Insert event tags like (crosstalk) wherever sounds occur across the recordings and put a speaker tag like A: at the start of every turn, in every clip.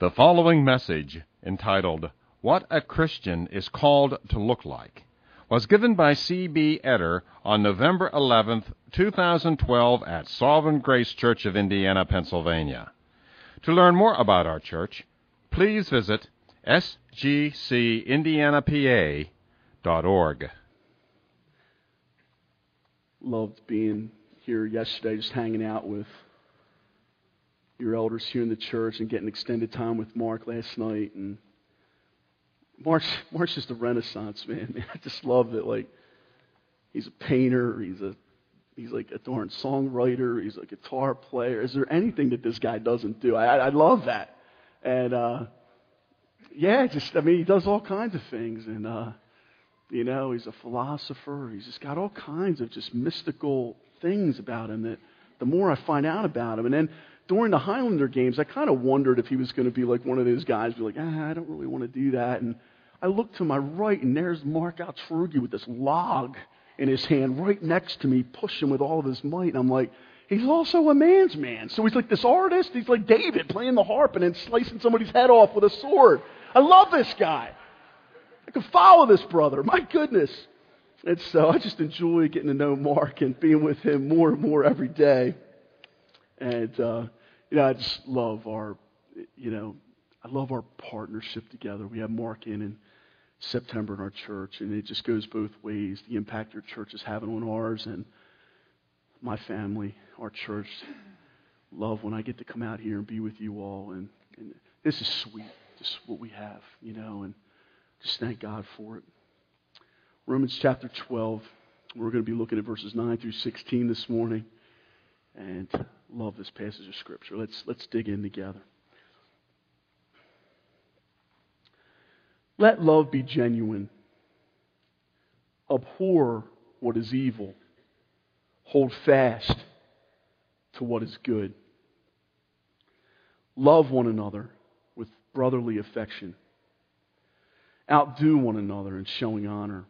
A: The following message, entitled What a Christian is Called to Look Like, was given by C.B. Etter on November 11, 2012, at Sovereign Grace Church of Indiana, Pennsylvania. To learn more about our church, please visit sgcindianapa.org.
B: Loved being here yesterday, just hanging out with your elders here in the church and getting extended time with Mark last night. And Mark's, Mark's just a renaissance man, man. I just love it. Like, he's a painter. He's a, he's like a darn songwriter. He's a guitar player. Is there anything that this guy doesn't do? I, I love that. And, uh, yeah, just, I mean, he does all kinds of things. And, uh, you know, he's a philosopher. He's just got all kinds of just mystical things about him that the more I find out about him. And then during the Highlander games, I kind of wondered if he was going to be like one of those guys, be like, ah, I don't really want to do that. And I looked to my right, and there's Mark Altrogge with this log in his hand right next to me, pushing with all of his might. And I'm like, he's also a man's man. So he's like this artist. He's like David playing the harp and then slicing somebody's head off with a sword. I love this guy. I can follow this brother. My goodness. And so I just enjoy getting to know Mark and being with him more and more every day. And, uh, you know, I just love our, you know, I love our partnership together. We have Mark in in September in our church, and it just goes both ways. The impact your church is having on ours and my family, our church. Love when I get to come out here and be with you all. And, and this is sweet, just what we have, you know, and just thank God for it. Romans chapter 12. We're going to be looking at verses 9 through 16 this morning. And love this passage of Scripture. Let's, let's dig in together. Let love be genuine. Abhor what is evil. Hold fast to what is good. Love one another with brotherly affection. Outdo one another in showing honor.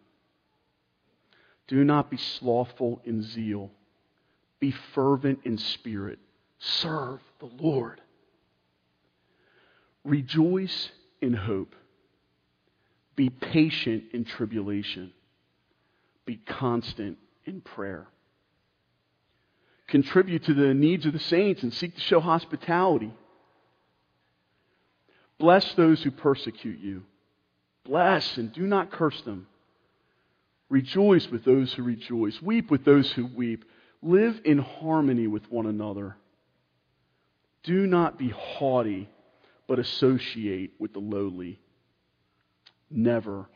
B: Do not be slothful in zeal. Be fervent in spirit. Serve the Lord. Rejoice in hope. Be patient in tribulation. Be constant in prayer. Contribute to the needs of the saints and seek to show hospitality. Bless those who persecute you. Bless and do not curse them. Rejoice with those who rejoice. Weep with those who weep. Live in harmony with one another. Do not be haughty, but associate with the lowly. Never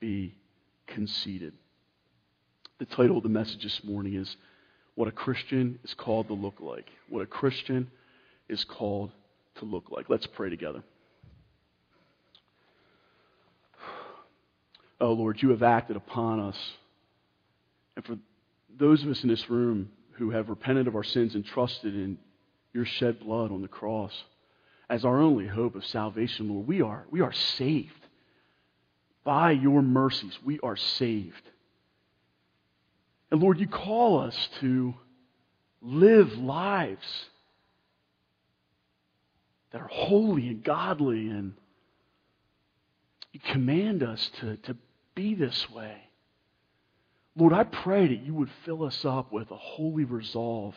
B: be conceited. The title of the message this morning is What a Christian is Called to Look Like. What a Christian is called to look like. Let's pray together. Oh Lord, you have acted upon us. And for those of us in this room who have repented of our sins and trusted in your shed blood on the cross as our only hope of salvation, Lord, we are, we are saved. By your mercies, we are saved. And Lord, you call us to live lives that are holy and godly, and you command us to, to be this way. Lord, I pray that you would fill us up with a holy resolve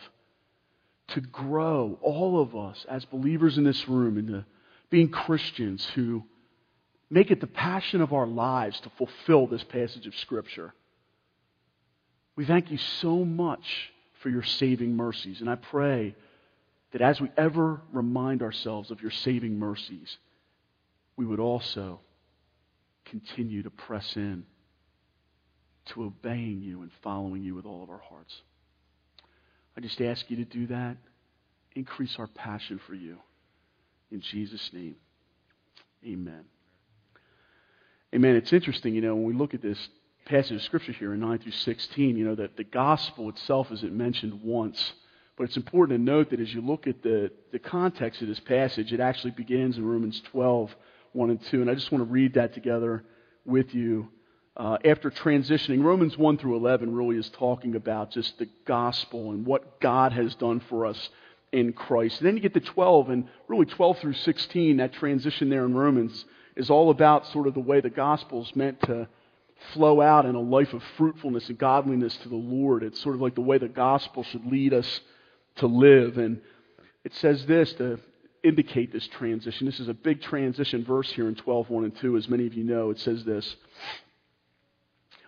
B: to grow, all of us, as believers in this room, into being Christians who make it the passion of our lives to fulfill this passage of Scripture. We thank you so much for your saving mercies, and I pray that as we ever remind ourselves of your saving mercies, we would also continue to press in to obeying you and following you with all of our hearts. I just ask you to do that. Increase our passion for you. In Jesus' name, amen. Amen. It's interesting, you know, when we look at this passage of Scripture here in 9 through 16, you know, that the gospel itself isn't mentioned once. But it's important to note that as you look at the, the context of this passage, it actually begins in Romans 12, 1 and 2. And I just want to read that together with you uh, after transitioning, Romans 1 through 11 really is talking about just the gospel and what God has done for us in Christ. And then you get to 12, and really 12 through 16, that transition there in Romans is all about sort of the way the gospel is meant to flow out in a life of fruitfulness and godliness to the Lord. It's sort of like the way the gospel should lead us to live. And it says this to indicate this transition. This is a big transition verse here in 12, 1 and 2. As many of you know, it says this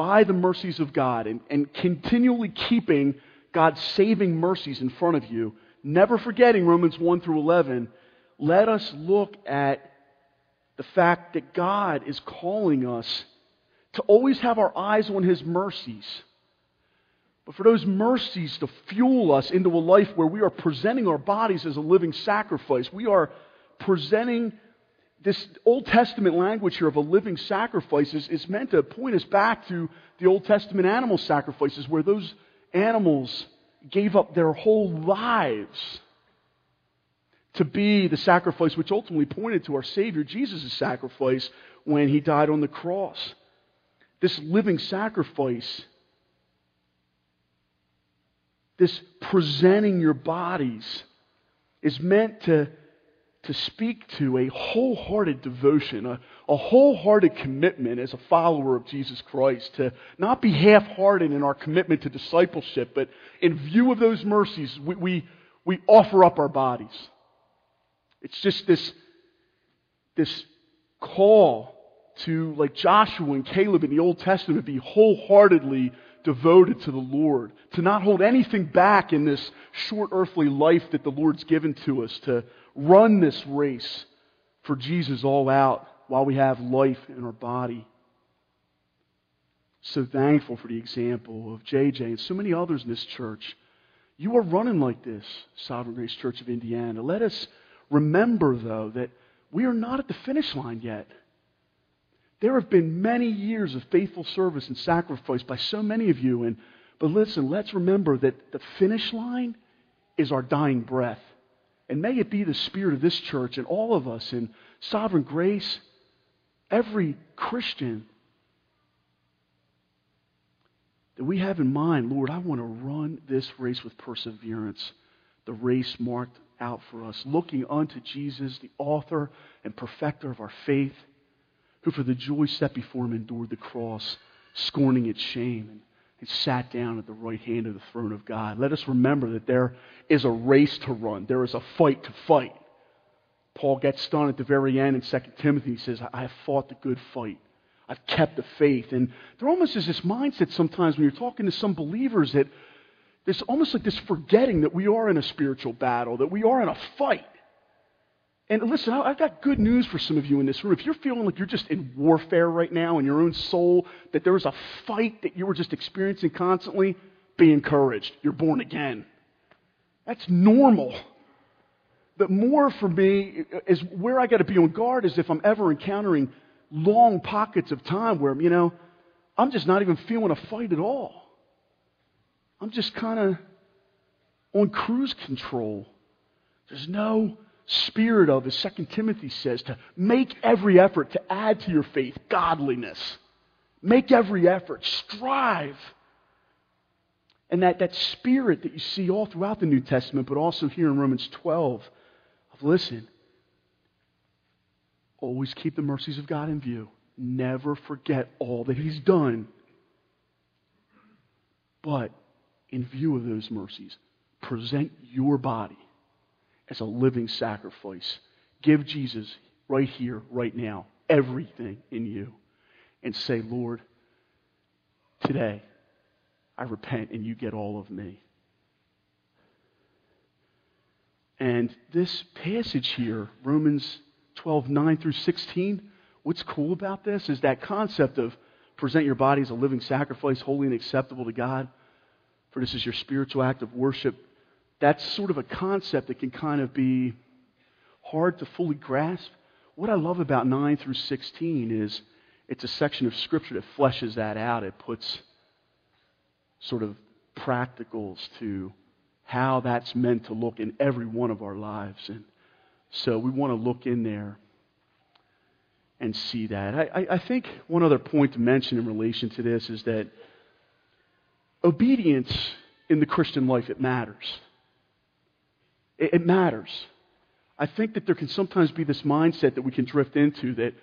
B: by the mercies of God and, and continually keeping God's saving mercies in front of you, never forgetting Romans 1 through 11, let us look at the fact that God is calling us to always have our eyes on His mercies. But for those mercies to fuel us into a life where we are presenting our bodies as a living sacrifice, we are presenting this Old Testament language here of a living sacrifice is, is meant to point us back to the Old Testament animal sacrifices where those animals gave up their whole lives to be the sacrifice which ultimately pointed to our Savior Jesus' sacrifice when he died on the cross. This living sacrifice, this presenting your bodies, is meant to to speak to a wholehearted devotion, a, a wholehearted commitment as a follower of Jesus Christ, to not be half hearted in our commitment to discipleship, but in view of those mercies, we, we, we offer up our bodies. It's just this, this call to, like Joshua and Caleb in the Old Testament, be wholeheartedly devoted to the Lord, to not hold anything back in this short earthly life that the Lord's given to us, to run this race for Jesus all out while we have life in our body. So thankful for the example of JJ and so many others in this church. You are running like this, Sovereign Grace Church of Indiana. Let us remember, though, that we are not at the finish line yet. There have been many years of faithful service and sacrifice by so many of you. And, but listen, let's remember that the finish line is our dying breath. And may it be the spirit of this church and all of us in sovereign grace, every Christian, that we have in mind, Lord, I want to run this race with perseverance, the race marked out for us, looking unto Jesus, the author and perfecter of our faith, who for the joy set before him endured the cross, scorning its shame and sat down at the right hand of the throne of God. Let us remember that there is a race to run, there is a fight to fight. Paul gets done at the very end in 2 Timothy. He says, I have fought the good fight. I've kept the faith. And there almost is this mindset sometimes when you're talking to some believers that there's almost like this forgetting that we are in a spiritual battle, that we are in a fight. And listen, I've got good news for some of you in this room. If you're feeling like you're just in warfare right now in your own soul, that there is a fight that you were just experiencing constantly, be encouraged. You're born again. That's normal. But more for me is where I got to be on guard is if I'm ever encountering long pockets of time where, you know, I'm just not even feeling a fight at all. I'm just kind of on cruise control. There's no spirit of, as 2 Timothy says, to make every effort to add to your faith godliness. Make every effort. Strive. And that, that spirit that you see all throughout the New Testament, but also here in Romans 12, of listen, always keep the mercies of God in view. Never forget all that He's done. But in view of those mercies, present your body as a living sacrifice. Give Jesus right here, right now, everything in you. And say, Lord, today I repent and you get all of me. And this passage here, Romans 12, 9 through 16, what's cool about this is that concept of present your body as a living sacrifice, holy and acceptable to God. For this is your spiritual act of worship that's sort of a concept that can kind of be hard to fully grasp. What I love about 9 through 16 is it's a section of Scripture that fleshes that out. It puts sort of practicals to how that's meant to look in every one of our lives. And so we want to look in there and see that. I, I, think one other point to mention in relation to this is that obedience in the Christian life, it matters. It, it matters. I think that there can sometimes be this mindset that we can drift into that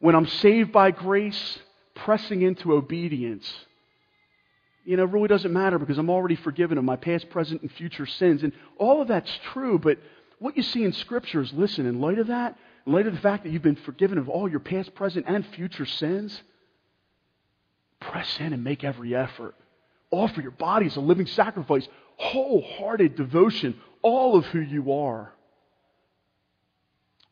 B: when I'm saved by grace, pressing into obedience, you know, really doesn't matter because I'm already forgiven of my past, present, and future sins. And all of that's true, but what you see in Scripture is listen, in light of that, in light of the fact that you've been forgiven of all your past, present, and future sins, press in and make every effort. Offer your body as a living sacrifice, wholehearted devotion, all of who you are.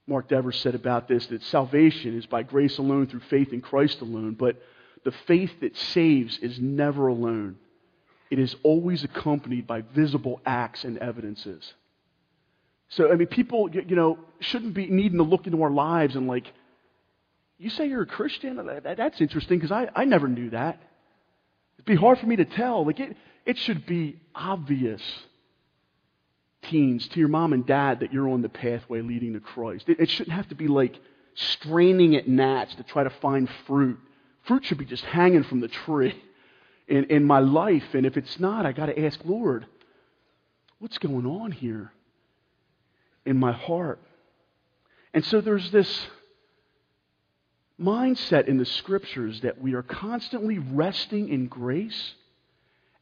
B: Mark Devers said about this that salvation is by grace alone through faith in Christ alone, but the faith that saves is never alone. It is always accompanied by visible acts and evidences. So, I mean, people, you know, shouldn't be needing to look into our lives and like, you say you're a Christian? That's interesting because I, I never knew that. It'd be hard for me to tell. Like, it, it should be obvious teens, to your mom and dad that you're on the pathway leading to Christ. It, it shouldn't have to be like straining at gnats to try to find fruit. Fruit should be just hanging from the tree in, in my life. And if it's not, I got to ask, Lord, what's going on here in my heart? And so there's this mindset in the scriptures that we are constantly resting in grace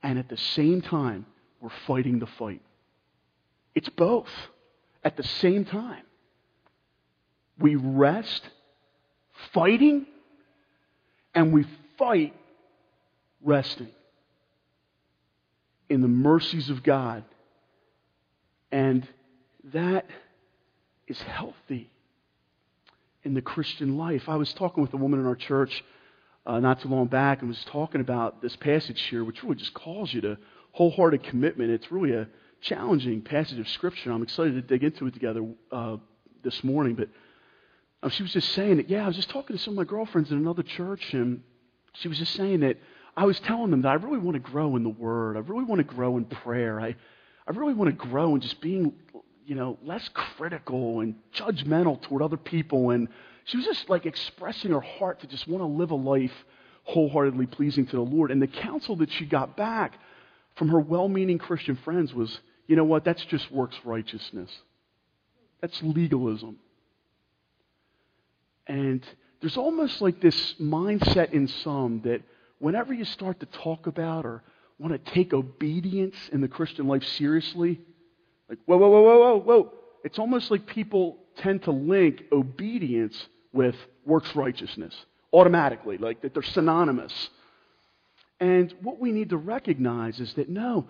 B: and at the same time we're fighting the fight. It's both at the same time. We rest fighting and we fight resting in the mercies of God. And that is healthy in the Christian life. I was talking with a woman in our church uh, not too long back and was talking about this passage here, which really just calls you to wholehearted commitment. It's really a challenging passage of Scripture. I'm excited to dig into it together uh, this morning. But uh, she was just saying that, yeah, I was just talking to some of my girlfriends in another church, and she was just saying that I was telling them that I really want to grow in the Word. I really want to grow in prayer. I, I really want to grow in just being, you know, less critical and judgmental toward other people. And she was just like expressing her heart to just want to live a life wholeheartedly pleasing to the Lord. And the counsel that she got back from her well meaning Christian friends was you know what? That's just works righteousness. That's legalism. And there's almost like this mindset in some that whenever you start to talk about or want to take obedience in the Christian life seriously, like, whoa, whoa, whoa, whoa, whoa, whoa. It's almost like people tend to link obedience with works righteousness automatically, like that they're synonymous. And what we need to recognize is that no,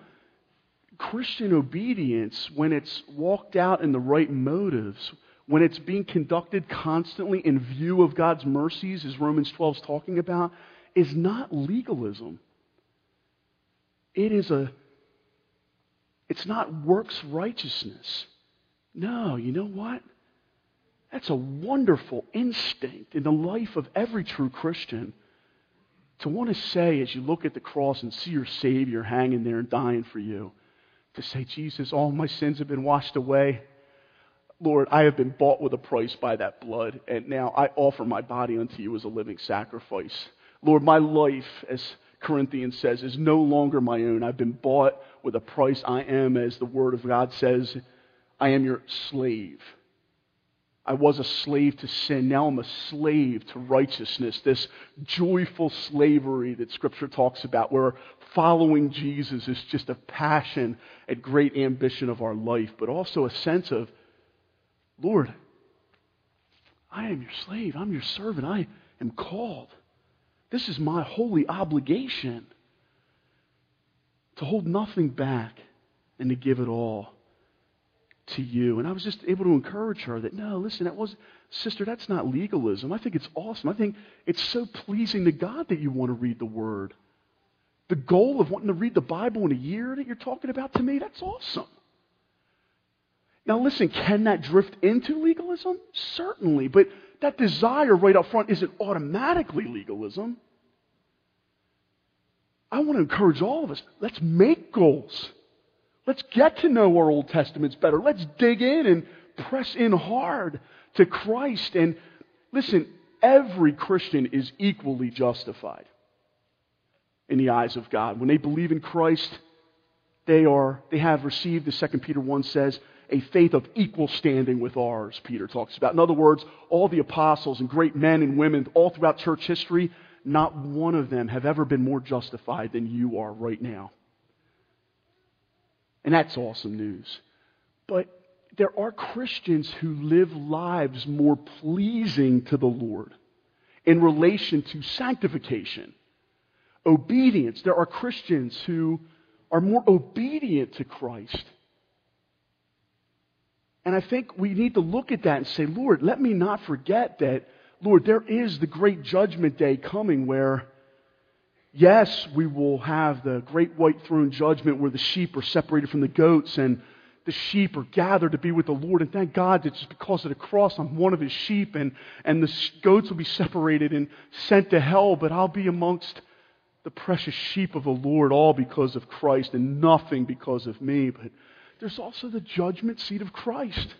B: Christian obedience, when it's walked out in the right motives, when it's being conducted constantly in view of God's mercies, as Romans 12 is talking about, is not legalism. It is a, it's not works righteousness. No, you know what? That's a wonderful instinct in the life of every true Christian to want to say, as you look at the cross and see your Savior hanging there and dying for you, to say, Jesus, all my sins have been washed away. Lord, I have been bought with a price by that blood, and now I offer my body unto you as a living sacrifice. Lord, my life, as Corinthians says, is no longer my own. I've been bought with a price. I am, as the Word of God says, I am your slave. I was a slave to sin. Now I'm a slave to righteousness. This joyful slavery that Scripture talks about, where following Jesus is just a passion and great ambition of our life, but also a sense of, Lord, I am your slave. I'm your servant. I am called. This is my holy obligation to hold nothing back and to give it all to you. And I was just able to encourage her that, no, listen, that was, sister, that's not legalism. I think it's awesome. I think it's so pleasing to God that you want to read the Word. The goal of wanting to read the Bible in a year that you're talking about to me, that's awesome. Now, listen, can that drift into legalism? Certainly, but that desire right up front isn't automatically legalism. I want to encourage all of us let's make goals. Let's get to know our Old Testaments better. Let's dig in and press in hard to Christ. And listen, every Christian is equally justified in the eyes of God. When they believe in Christ, they are they have received, as 2 Peter 1 says, a faith of equal standing with ours, Peter talks about. In other words, all the apostles and great men and women all throughout church history, not one of them have ever been more justified than you are right now. And that's awesome news. But there are Christians who live lives more pleasing to the Lord in relation to sanctification, obedience. There are Christians who are more obedient to Christ. And I think we need to look at that and say, Lord, let me not forget that, Lord, there is the great judgment day coming where Yes, we will have the great white throne judgment where the sheep are separated from the goats and the sheep are gathered to be with the Lord. And thank God that just because of the cross, I'm one of his sheep and, and the goats will be separated and sent to hell, but I'll be amongst the precious sheep of the Lord, all because of Christ and nothing because of me. But there's also the judgment seat of Christ.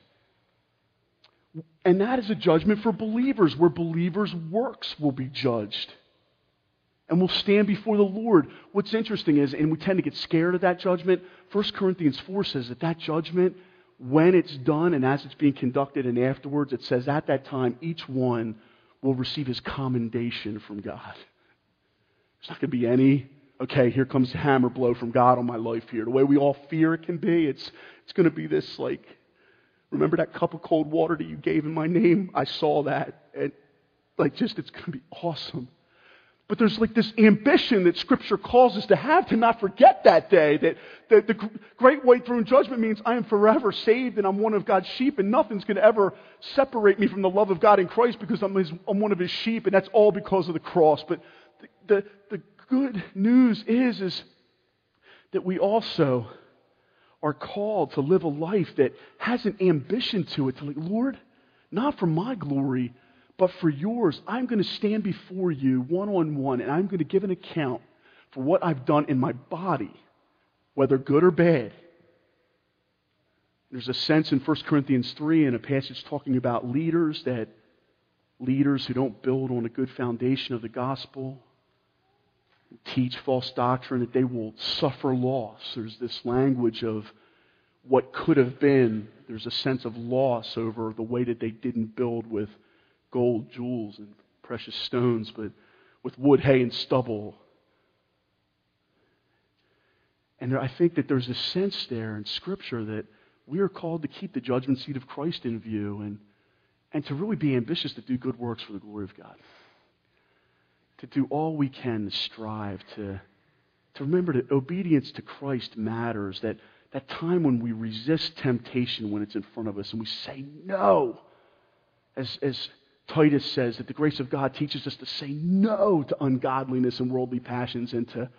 B: And that is a judgment for believers, where believers' works will be judged and we'll stand before the Lord. What's interesting is, and we tend to get scared of that judgment, 1 Corinthians 4 says that that judgment, when it's done and as it's being conducted and afterwards, it says at that time each one will receive his commendation from God. There's not going to be any, okay, here comes hammer blow from God on my life here. The way we all fear it can be, it's, it's going to be this like, remember that cup of cold water that you gave in my name? I saw that. And like, just, it's going to be awesome. But there's like this ambition that Scripture calls us to have to not forget that day. That, that the great white throne judgment means I am forever saved and I'm one of God's sheep, and nothing's going to ever separate me from the love of God in Christ because I'm, his, I'm one of His sheep, and that's all because of the cross. But the, the, good news is, is that we also are called to live a life that has an ambition to it to like, Lord, not for my glory, but for yours, I'm going to stand before you one on one and I'm going to give an account for what I've done in my body, whether good or bad. There's a sense in 1 Corinthians 3 in a passage talking about leaders that leaders who don't build on a good foundation of the gospel, teach false doctrine, that they will suffer loss. There's this language of what could have been. There's a sense of loss over the way that they didn't build with gold, jewels, and precious stones, but with wood, hay, and stubble. And I think that there's a sense there in Scripture that we are called to keep the judgment seat of Christ in view and, and to really be ambitious to do good works for the glory of God. To do all we can to strive to, to remember that obedience to Christ matters, that, that time when we resist temptation when it's in front of us and we say no. As, as Titus says that the grace of God teaches us to say no to ungodliness and worldly passions and to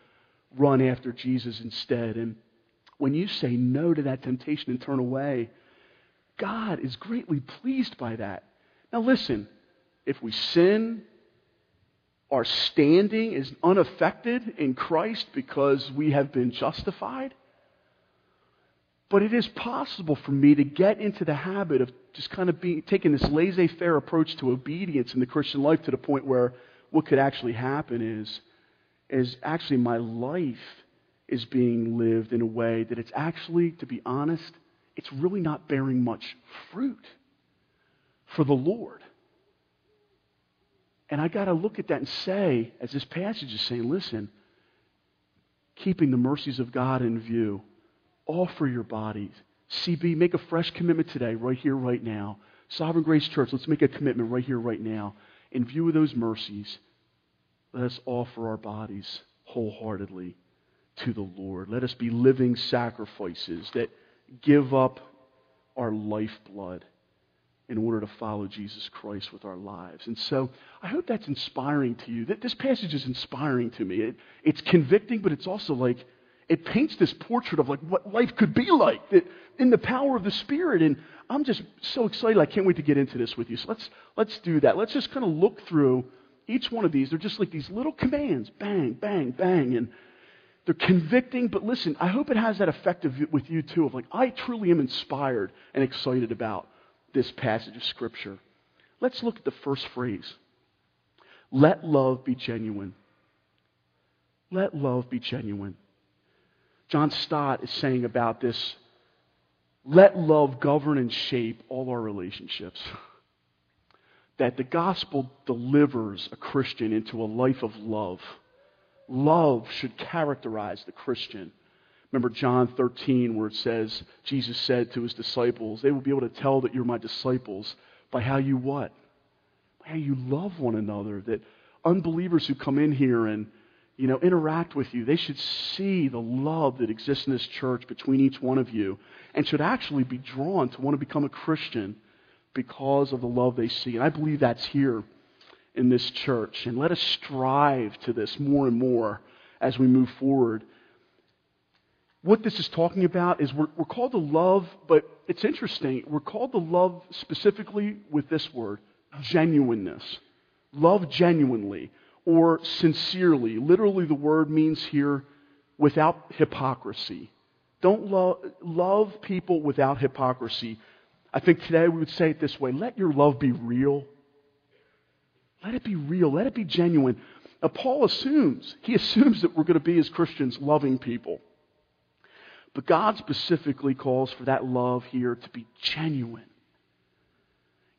B: run after Jesus instead. And when you say no to that temptation and turn away, God is greatly pleased by that. Now, listen, if we sin, our standing is unaffected in Christ because we have been justified. But it is possible for me to get into the habit of just kind of being, taking this laissez faire approach to obedience in the Christian life to the point where what could actually happen is, is actually my life is being lived in a way that it's actually, to be honest, it's really not bearing much fruit for the Lord. And I got to look at that and say, as this passage is saying, listen, keeping the mercies of God in view Offer your bodies. CB, make a fresh commitment today, right here, right now. Sovereign Grace Church, let's make a commitment right here, right now. In view of those mercies, let us offer our bodies wholeheartedly to the Lord. Let us be living sacrifices that give up our lifeblood in order to follow Jesus Christ with our lives. And so I hope that's inspiring to you. That this passage is inspiring to me. It, it's convicting, but it's also like it paints this portrait of like what life could be like that in the power of the Spirit. And I'm just so excited. I can't wait to get into this with you. So let's let's do that. Let's just kind of look through each one of these. They're just like these little commands, bang, bang, bang, and they're convicting. But listen, I hope it has that effect of, with you too. Of like, I truly am inspired and excited about this passage of Scripture. Let's look at the first phrase. Let love be genuine. Let love be genuine. John Stott is saying about this let love govern and shape all our relationships. That the gospel delivers a Christian into a life of love. Love should characterize the Christian. Remember John 13, where it says, Jesus said to his disciples, They will be able to tell that you're my disciples by how you what? By how you love one another. That unbelievers who come in here and you know, interact with you. They should see the love that exists in this church between each one of you and should actually be drawn to want to become a Christian because of the love they see. And I believe that's here in this church. And let us strive to this more and more as we move forward. What this is talking about is we're, we're called to love, but it's interesting. We're called to love specifically with this word genuineness. Love genuinely or sincerely. Literally, the word means here without hypocrisy. Don't lo- love people without hypocrisy. I think today we would say it this way let your love be real. Let it be real. Let it be genuine. Now, Paul assumes, he assumes that we're going to be, as Christians, loving people. But God specifically calls for that love here to be genuine.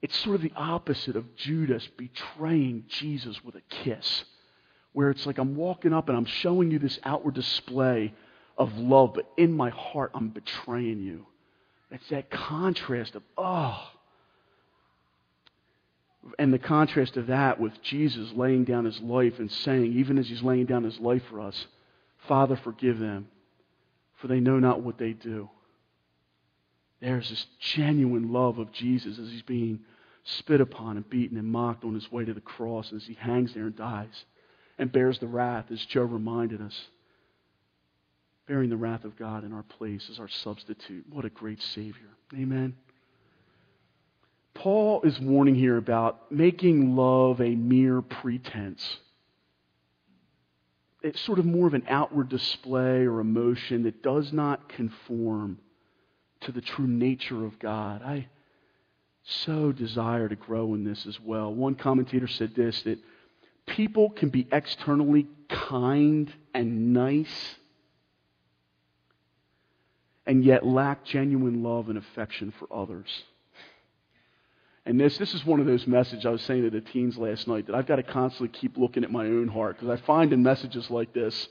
B: It's sort of the opposite of Judas betraying Jesus with a kiss, where it's like I'm walking up and I'm showing you this outward display of love, but in my heart I'm betraying you. It's that contrast of, oh. And the contrast of that with Jesus laying down his life and saying, even as he's laying down his life for us, Father, forgive them, for they know not what they do. There's this genuine love of Jesus as he's being spit upon and beaten and mocked on his way to the cross as he hangs there and dies and bears the wrath, as Joe reminded us. Bearing the wrath of God in our place as our substitute. What a great Savior. Amen. Paul is warning here about making love a mere pretense. It's sort of more of an outward display or emotion that does not conform to the true nature of God. I, so desire to grow in this as well. One commentator said this that people can be externally kind and nice and yet lack genuine love and affection for others. And this, this is one of those messages I was saying to the teens last night that I've got to constantly keep looking at my own heart because I find in messages like this,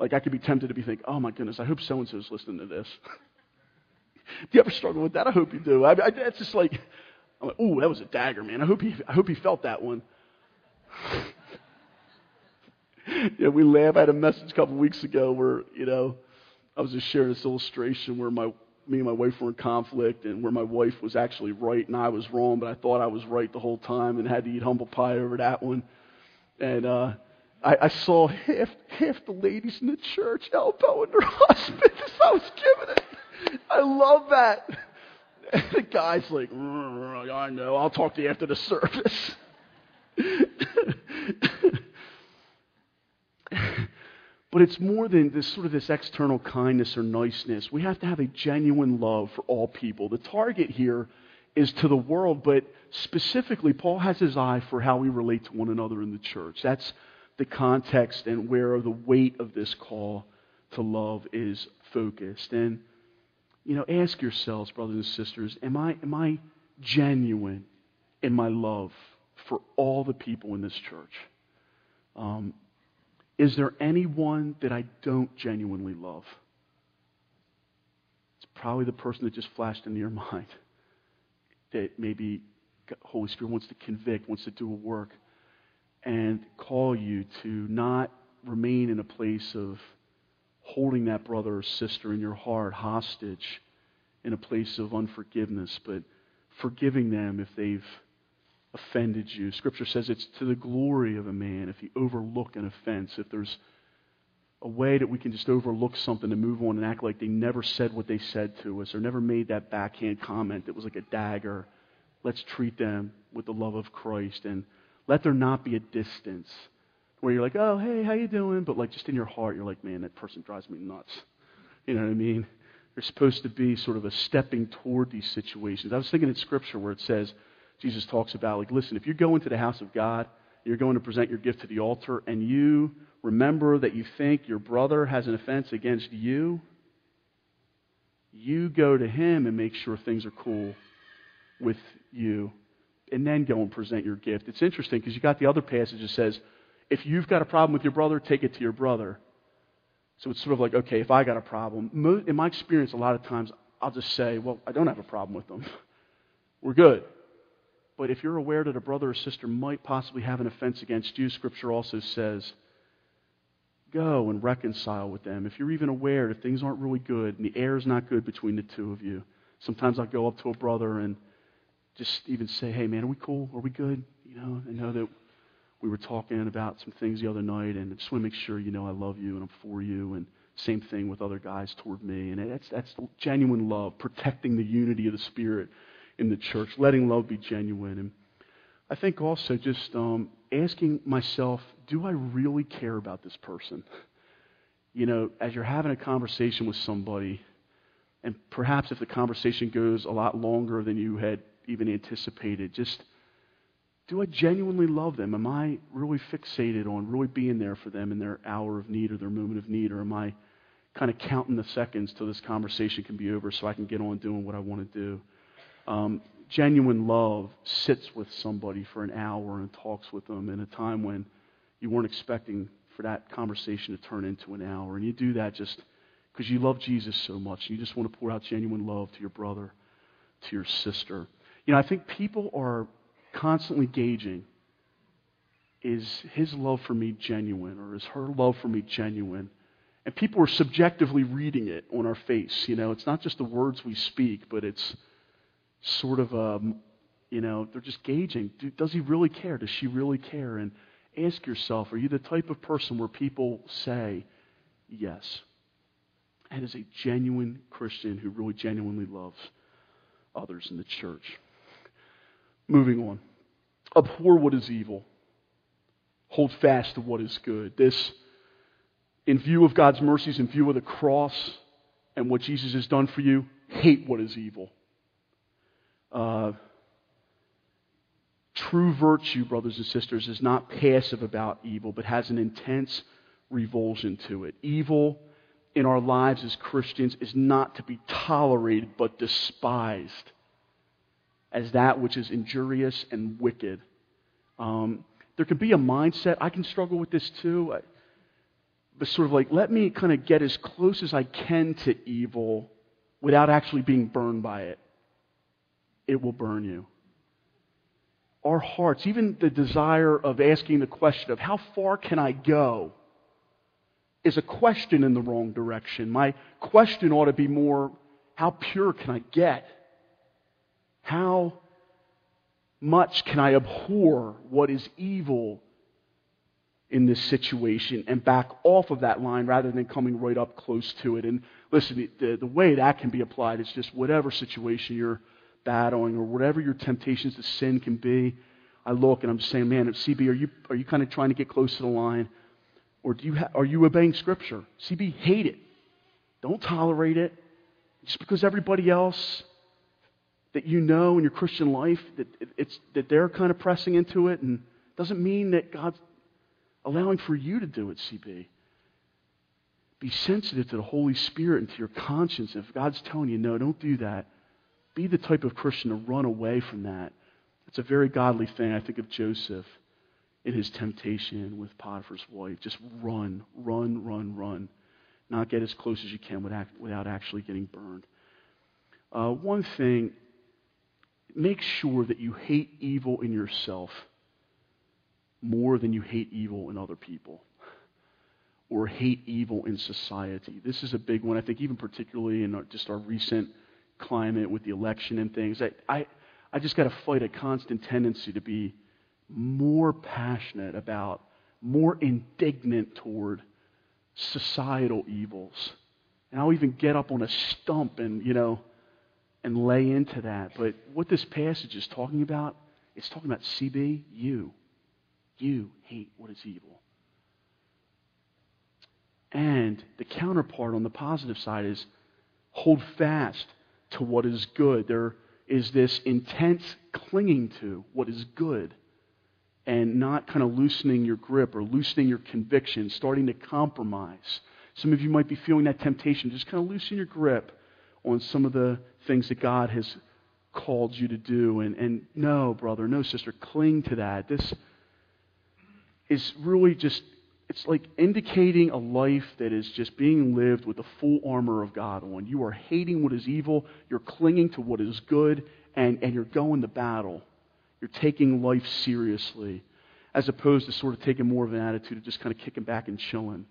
B: like I could be tempted to be thinking, oh my goodness, I hope so and so is listening to this. (laughs) do you ever struggle with that? I hope you do. I, I, it's just like, I'm like, ooh, that was a dagger, man. I hope he, I hope he felt that one. (laughs) yeah, we laugh. I had a message a couple weeks ago where, you know, I was just sharing this illustration where my, me and my wife were in conflict and where my wife was actually right and I was wrong, but I thought I was right the whole time and had to eat humble pie over that one. And, uh, I, I saw half, half the ladies in the church elbowing their (laughs) husbands I was giving it. I love that. And the guy's like, mm, mm, mm, I know, I'll talk to you after the service. (laughs) but it's more than this sort of this external kindness or niceness. We have to have a genuine love for all people. The target here is to the world, but specifically, Paul has his eye for how we relate to one another in the church. That's the context and where the weight of this call to love is focused. And you know, ask yourselves, brothers and sisters, am I, am I genuine in my love for all the people in this church? Um, is there anyone that I don't genuinely love? It's probably the person that just flashed into your (laughs) mind that maybe Holy Spirit wants to convict, wants to do a work, and call you to not remain in a place of holding that brother or sister in your heart hostage in a place of unforgiveness, but forgiving them if they've offended you. Scripture says it's to the glory of a man if he overlook an offense, if there's a way that we can just overlook something and move on and act like they never said what they said to us or never made that backhand comment that was like a dagger. Let's treat them with the love of Christ and let there not be a distance where you're like, oh, hey, how you doing? But like just in your heart, you're like, man, that person drives me nuts. You know what I mean? There's supposed to be sort of a stepping toward these situations. I was thinking in Scripture where it says, Jesus talks about, like, listen, if you're going to the house of God, you're going to present your gift to the altar, and you remember that you think your brother has an offense against you, you go to him and make sure things are cool with you, and then go and present your gift. It's interesting because you got the other passage that says, if you've got a problem with your brother, take it to your brother. So it's sort of like, okay, if I got a problem, in my experience, a lot of times I'll just say, well, I don't have a problem with them. (laughs) We're good. But if you're aware that a brother or sister might possibly have an offense against you, Scripture also says, go and reconcile with them. If you're even aware that things aren't really good and the air is not good between the two of you, sometimes I'll go up to a brother and just even say, hey, man, are we cool? Are we good? You know, I know that we were talking about some things the other night, and I just want to make sure you know I love you and I'm for you. And same thing with other guys toward me. And that's, that's genuine love, protecting the unity of the Spirit in the church, letting love be genuine. And I think also just um, asking myself, do I really care about this person? You know, as you're having a conversation with somebody, and perhaps if the conversation goes a lot longer than you had even anticipated, just do I genuinely love them? Am I really fixated on really being there for them in their hour of need or their moment of need? Or am I kind of counting the seconds till this conversation can be over so I can get on doing what I want to do? Um, genuine love sits with somebody for an hour and talks with them in a time when you weren't expecting for that conversation to turn into an hour. And you do that just because you love Jesus so much. You just want to pour out genuine love to your brother, to your sister. You know, I think people are constantly gauging is his love for me genuine or is her love for me genuine? And people are subjectively reading it on our face. You know, it's not just the words we speak, but it's sort of, um, you know, they're just gauging. Do, does he really care? Does she really care? And ask yourself, are you the type of person where people say, yes? And is a genuine Christian who really genuinely loves others in the church. Moving on. Abhor what is evil. Hold fast to what is good. This, in view of God's mercies, in view of the cross and what Jesus has done for you, hate what is evil. Uh, true virtue, brothers and sisters, is not passive about evil, but has an intense revulsion to it. Evil in our lives as Christians is not to be tolerated, but despised as that which is injurious and wicked. Um, there can be a mindset, I can struggle with this too, but sort of like, let me kind of get as close as I can to evil without actually being burned by it. It will burn you. Our hearts, even the desire of asking the question of how far can I go, is a question in the wrong direction. My question ought to be more, how pure can I get? How much can I abhor what is evil in this situation and back off of that line rather than coming right up close to it? And listen, the, the way that can be applied is just whatever situation you're battling or whatever your temptations to sin can be. I look and I'm just saying, man, CB, are you, are you kind of trying to get close to the line? Or do you ha- are you obeying Scripture? CB, hate it. Don't tolerate it. Just because everybody else that you know in your Christian life that it's that they're kind of pressing into it and doesn't mean that God's allowing for you to do it, CB. Be sensitive to the Holy Spirit and to your conscience. If God's telling you, no, don't do that, be the type of Christian to run away from that. It's a very godly thing. I think of Joseph in his temptation with Potiphar's wife. Just run, run, run, run. Not get as close as you can without actually getting burned. Uh, one thing make sure that you hate evil in yourself more than you hate evil in other people or hate evil in society. This is a big one, I think, even particularly in our, just our recent climate with the election and things. I, I, I just got to fight a constant tendency to be more passionate about, more indignant toward societal evils. And I'll even get up on a stump and, you know, and lay into that. But what this passage is talking about, it's talking about CB, you. You hate what is evil. And the counterpart on the positive side is hold fast to what is good. There is this intense clinging to what is good and not kind of loosening your grip or loosening your conviction, starting to compromise. Some of you might be feeling that temptation. Just kind of loosen your grip on some of the things that God has called you to do. And, and no, brother, no, sister, cling to that. This is really just, it's like indicating a life that is just being lived with the full armor of God on. You are hating what is evil, you're clinging to what is good, and, and you're going to battle. You're taking life seriously, as opposed to sort of taking more of an attitude of just kind of kicking back and chilling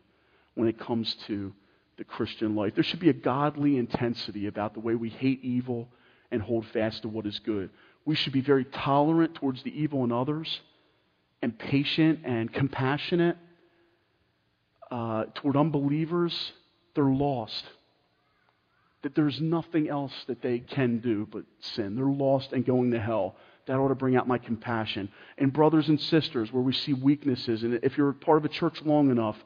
B: when it comes to the Christian life. There should be a godly intensity about the way we hate evil and hold fast to what is good. We should be very tolerant towards the evil in others and patient and compassionate uh, toward unbelievers. They're lost. That there's nothing else that they can do but sin. They're lost and going to hell. That ought to bring out my compassion. And brothers and sisters, where we see weaknesses, and if you're part of a church long enough,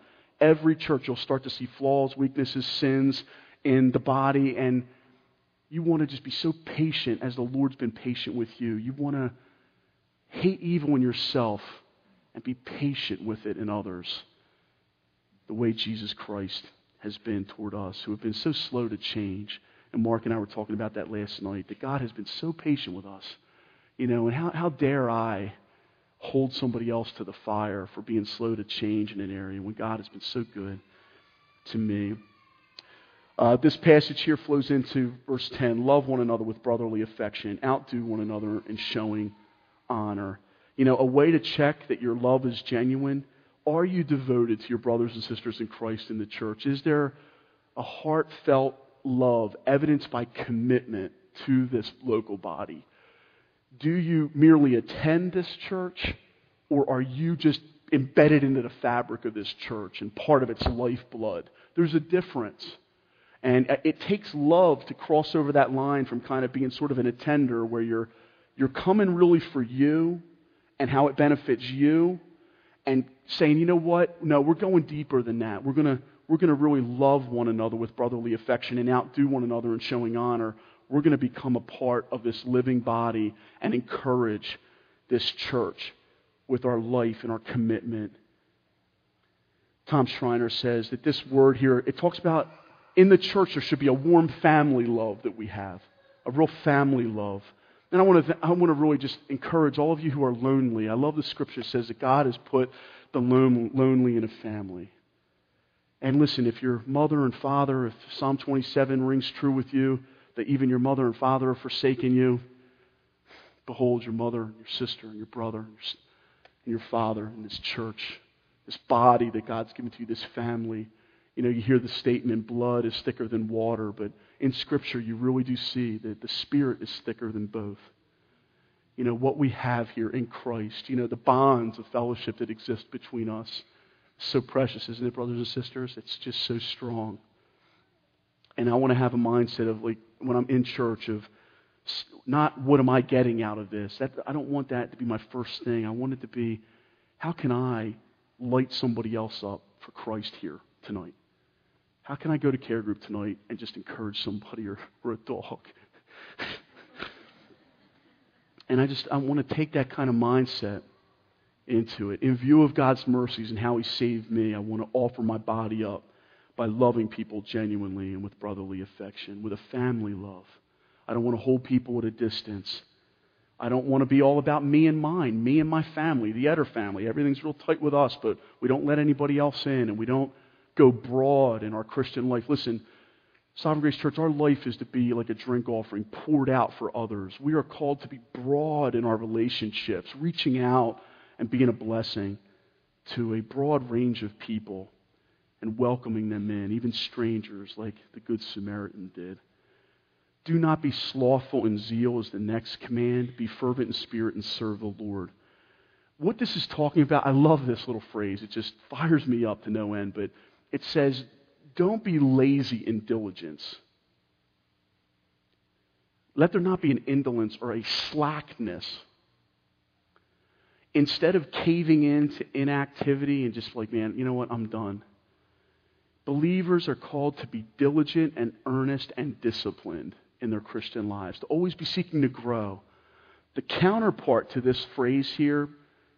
B: every church you'll start to see flaws, weaknesses, sins in the body, and you want to just be so patient as the Lord's been patient with you. You want to hate evil in yourself and be patient with it in others the way Jesus Christ has been toward us, who have been so slow to change. And Mark and I were talking about that last night, that God has been so patient with us. You know, and how, how dare I hold somebody else to the fire for being slow to change in an area when God has been so good to me? Uh, this passage here flows into verse 10 love one another with brotherly affection, outdo one another in showing honor. You know, a way to check that your love is genuine are you devoted to your brothers and sisters in Christ in the church? Is there a heartfelt love evidenced by commitment to this local body? Do you merely attend this church, or are you just embedded into the fabric of this church and part of its lifeblood? There's a difference. And uh, it takes love to cross over that line from kind of being sort of an attender where you're, you're coming really for you and how it benefits you and saying, you know what? No, we're going deeper than that. We're going to we're going to really love one another with brotherly affection and outdo one another in showing honor. We're going to become a part of this living body and encourage this church with our life and our commitment. Tom Schreiner says that this word here, it talks about in the church there should be a warm family love that we have, a real family love. And I want to, I want to really just encourage all of you who are lonely. I love the scripture says that God has put the lonely in a family. And listen, if your mother and father, if Psalm 27 rings true with you, that even your mother and father are forsaken you, behold your mother and your sister and your brother and your father and this church, this body that God's given to you, this family. You know, you hear the statement, blood is thicker than water, but in Scripture, you really do see that the Spirit is thicker than both. You know, what we have here in Christ, you know, the bonds of fellowship that exist between us. So precious, isn't it, brothers and sisters? It's just so strong. And I want to have a mindset of, like, when I'm in church, of not what am I getting out of this? That, I don't want that to be my first thing. I want it to be, how can I light somebody else up for Christ here tonight? How can I go to care group tonight and just encourage somebody or, or a dog? (laughs) and I just I want to take that kind of mindset into it. In view of God's mercies and how He saved me, I want to offer my body up by loving people genuinely and with brotherly affection, with a family love. I don't want to hold people at a distance. I don't want to be all about me and mine, me and my family, the Etter family. Everything's real tight with us, but we don't let anybody else in and we don't go broad in our Christian life. Listen, Sovereign Grace Church, our life is to be like a drink offering poured out for others. We are called to be broad in our relationships, reaching out and being a blessing to a broad range of people and welcoming them in, even strangers like the Good Samaritan did. Do not be slothful in zeal, is the next command. Be fervent in spirit and serve the Lord. What this is talking about, I love this little phrase. It just fires me up to no end, but it says, Don't be lazy in diligence. Let there not be an indolence or a slackness. Instead of caving into inactivity and just like, man, you know what, I'm done. Believers are called to be diligent and earnest and disciplined in their Christian lives, to always be seeking to grow. The counterpart to this phrase here,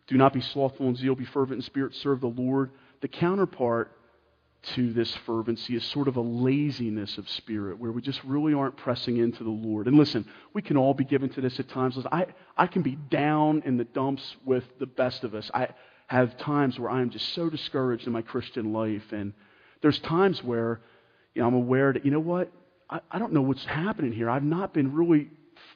B: do not be slothful in zeal, be fervent in spirit, serve the Lord. The counterpart to this fervency is sort of a laziness of spirit where we just really aren't pressing into the Lord. And listen, we can all be given to this at times. Listen, I, I can be down in the dumps with the best of us. I have times where I am just so discouraged in my Christian life and there's times where you know, I'm aware that, you know what? I, I don't know what's happening here. I've not been really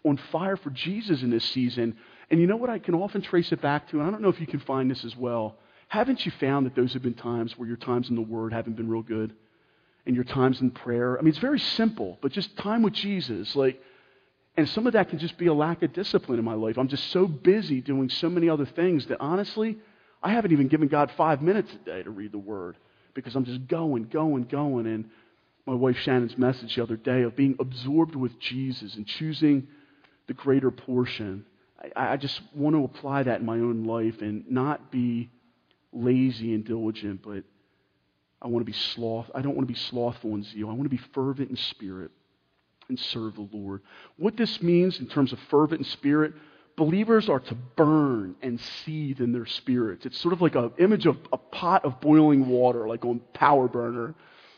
B: on fire for Jesus in this season. And you know what I can often trace it back to? And I don't know if you can find this as well. Haven't you found that those have been times where your times in the Word haven't been real good? And your times in prayer? I mean, it's very simple, but just time with Jesus. Like, and some of that can just be a lack of discipline in my life. I'm just so busy doing so many other things that honestly, I haven't even given God five minutes a day to read the Word because I'm just going, going, going. And my wife Shannon's message the other day of being absorbed with Jesus and choosing the greater portion. I, I just want to apply that in my own life and not be lazy and diligent, but I want to be sloth. I don't want to be slothful in zeal. I want to be fervent in spirit and serve the Lord. What this means in terms of fervent in spirit, believers are to burn and seethe in their spirits. It's sort of like an image of a pot of boiling water, like on power burner.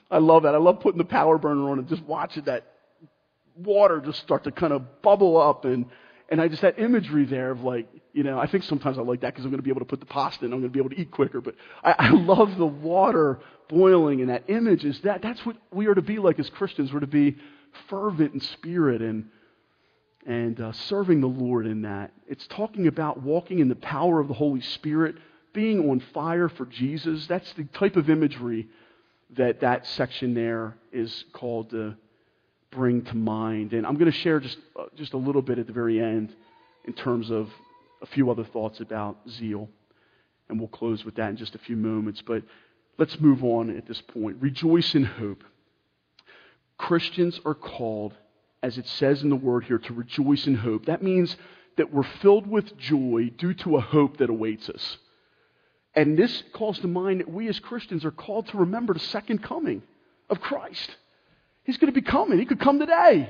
B: I love that. I love putting the power burner on and just watching that water just start to kind of bubble up and and I just that imagery there of like, you know, I think sometimes I like that because I'm going to be able to put the pasta in. I'm going to be able to eat quicker. But I, I love the water boiling and that image is that that's what we are to be like as Christians. We're to be fervent in spirit and and uh, serving the Lord in that. It's talking about walking in the power of the Holy Spirit, being on fire for Jesus. That's the type of imagery that that section there is called to bring to mind. And I'm going to share just, uh, just a little bit at the very end in terms of a few other thoughts about zeal. And we'll close with that in just a few moments. But let's move on at this point. Rejoice in hope. Christians are called as it says in the word here, to rejoice in hope. That means that we're filled with joy due to a hope that awaits us. And this calls to mind that we as Christians are called to remember the second coming of Christ. He's going to be coming. He could come today.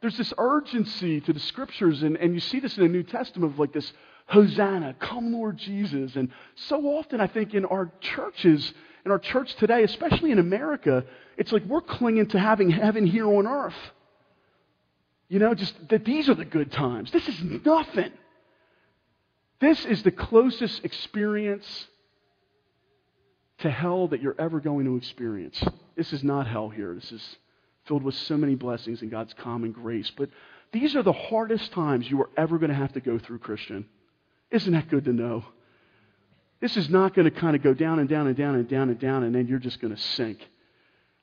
B: There's this urgency to the scriptures, and, and you see this in the New Testament of like this Hosanna, come Lord Jesus. And so often, I think, in our churches, in our church today, especially in America, it's like we're clinging to having heaven here on earth. You know, just that these are the good times. This is nothing. This is the closest experience to hell that you're ever going to experience. This is not hell here. This is filled with so many blessings and God's common grace. But these are the hardest times you are ever going to have to go through, Christian. Isn't that good to know? This is not going to kind of go down and down and down and down and down, and then you're just going to sink.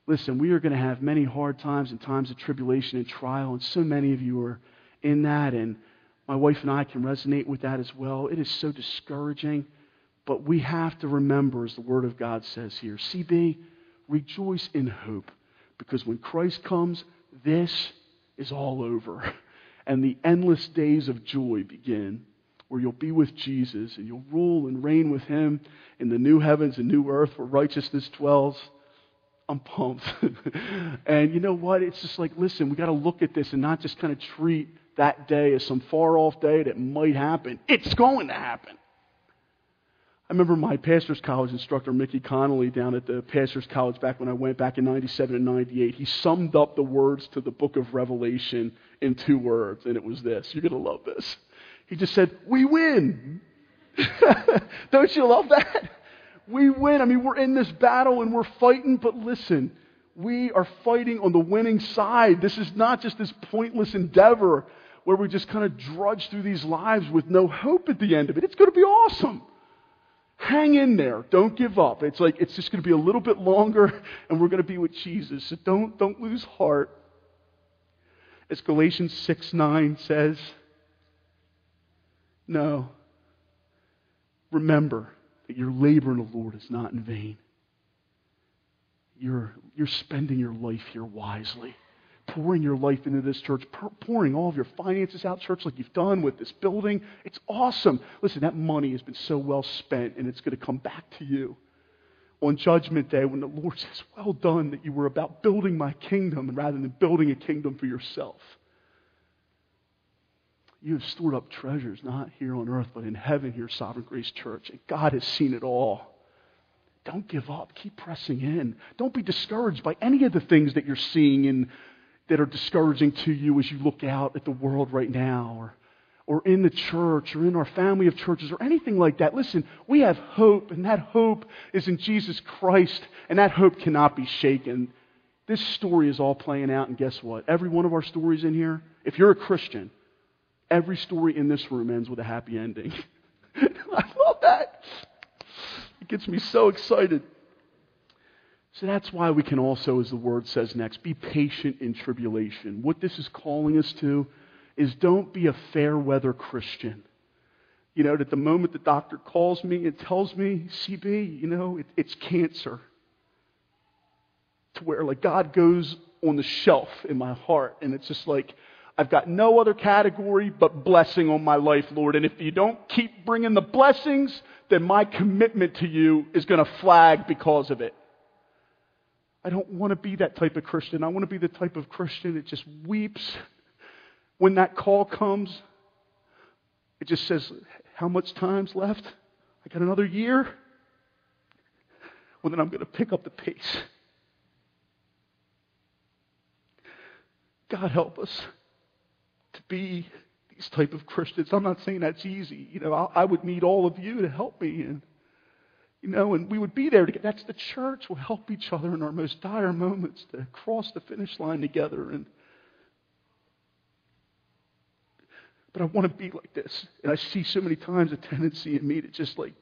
B: Listen, we are going to have many hard times and times of tribulation and trial, and so many of you are in that, and my wife and I can resonate with that as well. It is so discouraging, but we have to remember, as the Word of God says here, CB, rejoice in hope, because when Christ comes, this is all over, and the endless days of joy begin where you'll be with Jesus and you'll rule and reign with him in the new heavens and new earth where righteousness dwells. I'm pumped. (laughs) and you know what? It's just like, listen, we got to look at this and not just kind of treat that day as some far off day that might happen. It's going to happen. I remember my pastor's college instructor, Mickey Connolly, down at the pastor's college back when I went back in 97 and 98. He summed up the words to the book of Revelation in two words, and it was this. You're going to love this. He just said, We win. (laughs) Don't you love that? We win. I mean, we're in this battle and we're fighting, but listen, we are fighting on the winning side. This is not just this pointless endeavor where we just kind of drudge through these lives with no hope at the end of it. It's going to be awesome. Hang in there. Don't give up. It's like it's just going to be a little bit longer (laughs) and we're going to be with Jesus. So don't, don't lose heart. As Galatians 6 9 says, no. Remember, that your labor in the Lord is not in vain. you're, you're spending your life here wisely pouring your life into this church, pouring all of your finances out, church, like you've done with this building. It's awesome. Listen, that money has been so well spent, and it's going to come back to you on Judgment Day when the Lord (laughs) says, Well done, that you were about building my kingdom rather than building a kingdom for yourself. You have stored up treasures, not here on earth, but in heaven, here, Sovereign Grace Church. And God has seen it all. Don't give up. Keep pressing in. Don't be discouraged by any of the things that you're seeing in that are discouraging to you as you look out at the world right now or, or in the church or in our family of churches or anything like that. Listen, we have hope, and that hope is in Jesus Christ, and that hope cannot be shaken. This story is all playing out, and guess what? Every one of our stories in here, if you're a Christian, every story in this room ends with a happy ending. (laughs) I love that. It gets me so excited. So that's why we can also, as the word says next, be patient in tribulation. What this is calling us to is don't be a fair weather Christian. You know, that the moment the doctor calls me and tells me, CB, you know, it, it's cancer. To where, like, God goes on the shelf in my heart, and it's just like, I've got no other category but blessing on my life, Lord. And if you don't keep bringing the blessings, then my commitment to you is going to flag because of it. I don't want to be that type of Christian. I want to be the type of Christian that just weeps when that call comes. It just says, How much time's left? I got another year? Well, then I'm going to pick up the pace. God help us to be these type of Christians. I'm not saying that's easy. You know, I, I would need all of you to help me. And you know, and we would be there together. That's the church. We'll help each other in our most dire moments to cross the finish line together. And but I want to be like this. And I see so many times a tendency in me to just like,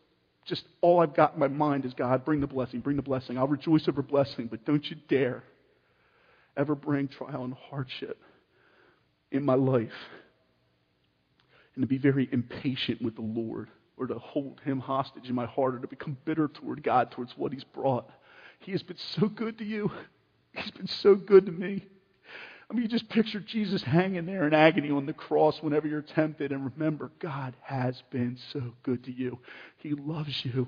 B: just all I've got in my mind is God, bring the blessing, bring the blessing. I'll rejoice over blessing, but don't you dare ever bring trial and hardship in my life. And to be very impatient with the Lord or to hold him hostage in my heart or to become bitter toward God towards what he's brought. He has been so good to you. He's been so good to me. I mean, you just picture Jesus hanging there in agony on the cross whenever you're tempted, and remember, God has been so good to you. He loves you.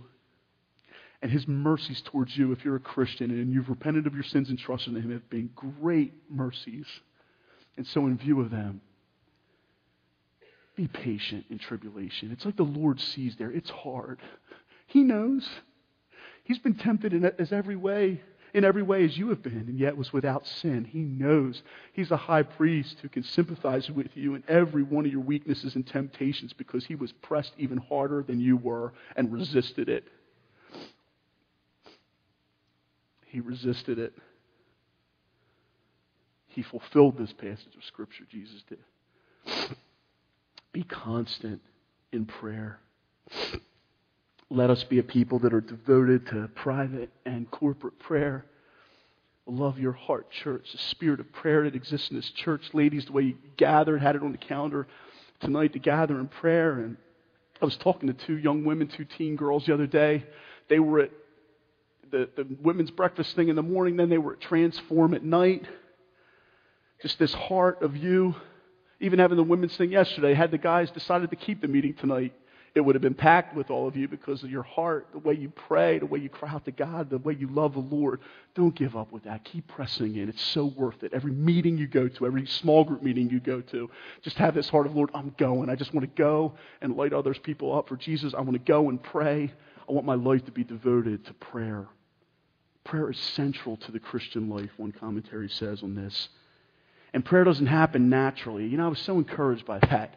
B: And his mercies towards you, if you're a Christian and you've repented of your sins and trusted in him, have been great mercies. And so, in view of them, be patient in tribulation. It's like the Lord sees there. It's hard. He knows. He's been tempted in as every way, in every way as you have been, and yet was without sin. He knows. He's a high priest who can sympathize with you in every one of your weaknesses and temptations because he was pressed even harder than you were and resisted it. He resisted it. He fulfilled this passage of Scripture, Jesus did. Be constant in prayer. Let us be a people that are devoted to private and corporate prayer. Love your heart, church. The spirit of prayer that exists in this church. Ladies, the way you gathered, had it on the calendar tonight to gather in prayer. And I was talking to two young women, two teen girls the other day. They were at the, the women's breakfast thing in the morning, then they were at Transform at night. Just this heart of you even having the women's thing yesterday, had the guys decided to keep the meeting tonight, it would have been packed with all of you because of your heart, the way you pray, the way you cry out to God, the way you love the Lord. Don't give up with that. Keep pressing in. It's so worth it. Every meeting you go to, every small group meeting you go to, just have this heart of, Lord, I'm going. I just want to go and light others people up for Jesus. I want to go and pray. I want my life to be devoted to prayer. Prayer is central to the Christian life, one commentary says on this. And prayer doesn't happen naturally. You know, I was so encouraged by that.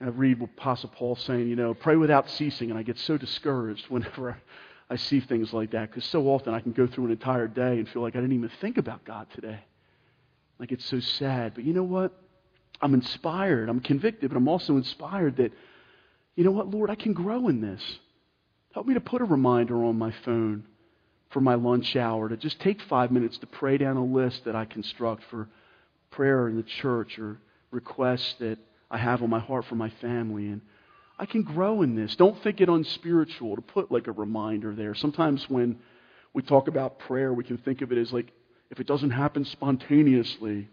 B: I read Apostle Paul saying, you know, pray without ceasing, and I get so discouraged (laughs) whenever I see things like that because so often I can go through an entire day and feel like I didn't even think about God today. Like it's so sad. But you know what? I'm inspired. I'm convicted, but I'm also inspired that, you know what, Lord, I can grow in this. Help me to put a reminder on my phone for my lunch hour to just take five minutes to pray down a list that I construct for prayer in the church or requests that I have on my heart for my family. And I can grow in this. Don't think it unspiritual to put like a reminder there. Sometimes when We talk about prayer, we can think of it as like if it doesn't happen spontaneously,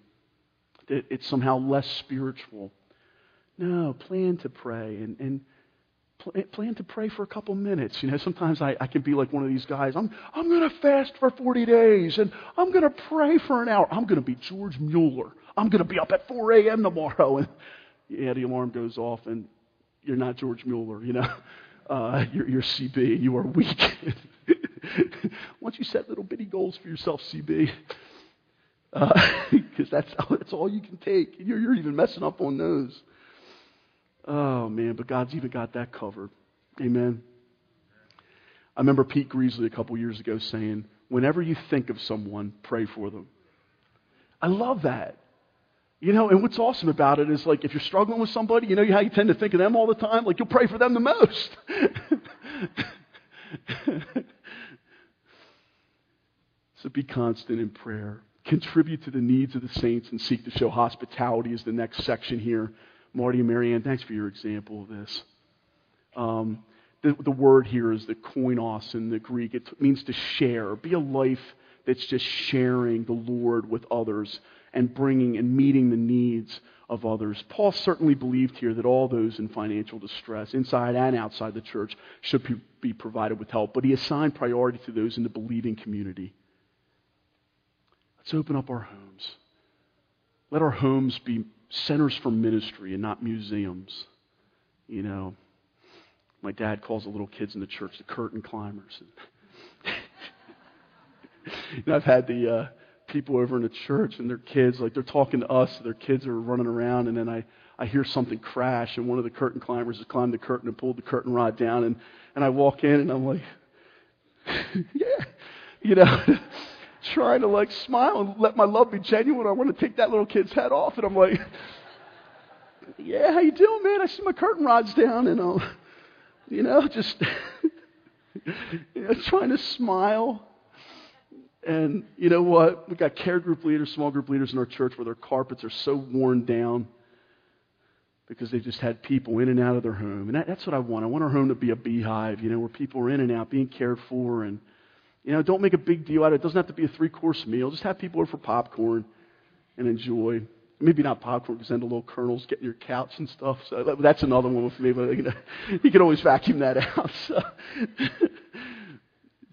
B: it, it's somehow less spiritual. No, plan to pray and, and plan to pray for a couple minutes. You know, sometimes I, I can be like one of these guys. I'm, I'm going to fast for 40 days and I'm going to pray for an hour. I'm going to be George Mueller. I'm going to be up at 4 a.m. tomorrow. (laughs) And yeah, the alarm goes off and you're not George Mueller, you know. (laughs) Uh, you're, you're CB. You are weak. (laughs) Once you set little bitty goals for yourself, CB? Because uh, that's, that's all you can take. You're, you're even messing up on those. Oh, man, but God's even got that covered. Amen. I remember Pete Greasley a couple years ago saying, whenever you think of someone, pray for them. I love that. You know, and what's awesome about it is like if you're struggling with somebody, you know how you tend to think of them all the time? Like you'll pray for them the most. (laughs) so be constant in prayer. Contribute to the needs of the saints and seek to show hospitality is the next section here. Marty and Marianne, thanks for your example of this. Um, the, the word here is the koinos in the Greek. It means to share. Be a life that's just sharing the Lord with others and bringing and meeting the needs of others. Paul certainly believed here that all those in financial distress, inside and outside the church, should be provided with help, but he assigned priority to those in the believing community. Let's open up our homes. Let our homes be centers for ministry and not museums. You know, my dad calls the little kids in the church the curtain climbers. (laughs) know, I've had the uh, people over in the church and their kids, like they're talking to us, their kids are running around, and then I, I hear something crash, and one of the curtain climbers has climbed the curtain and pulled the curtain rod down, and, and I walk in and I'm like, (laughs) yeah, you know, (laughs) trying to like smile and let my love be genuine. I want to take that little kid's head off, and I'm like, yeah, how you doing, man? I see my curtain rods down, and uh, (laughs) you know, just (laughs) you know, trying to smile. And you know what? We've got care group leaders, small group leaders in our church where their carpets are so worn down because they've just had people in and out of their home. And that, that's what I want. I want our home to be a beehive, you know, where people are in and out, being cared for. And, you know, don't make a big deal out of it. It doesn't have to be a three course meal. Just have people over for popcorn and enjoy. Maybe not popcorn because then the little kernels get in your couch and stuff. So that's another one with me. But you, know, (laughs) you can always vacuum that out. So. (laughs)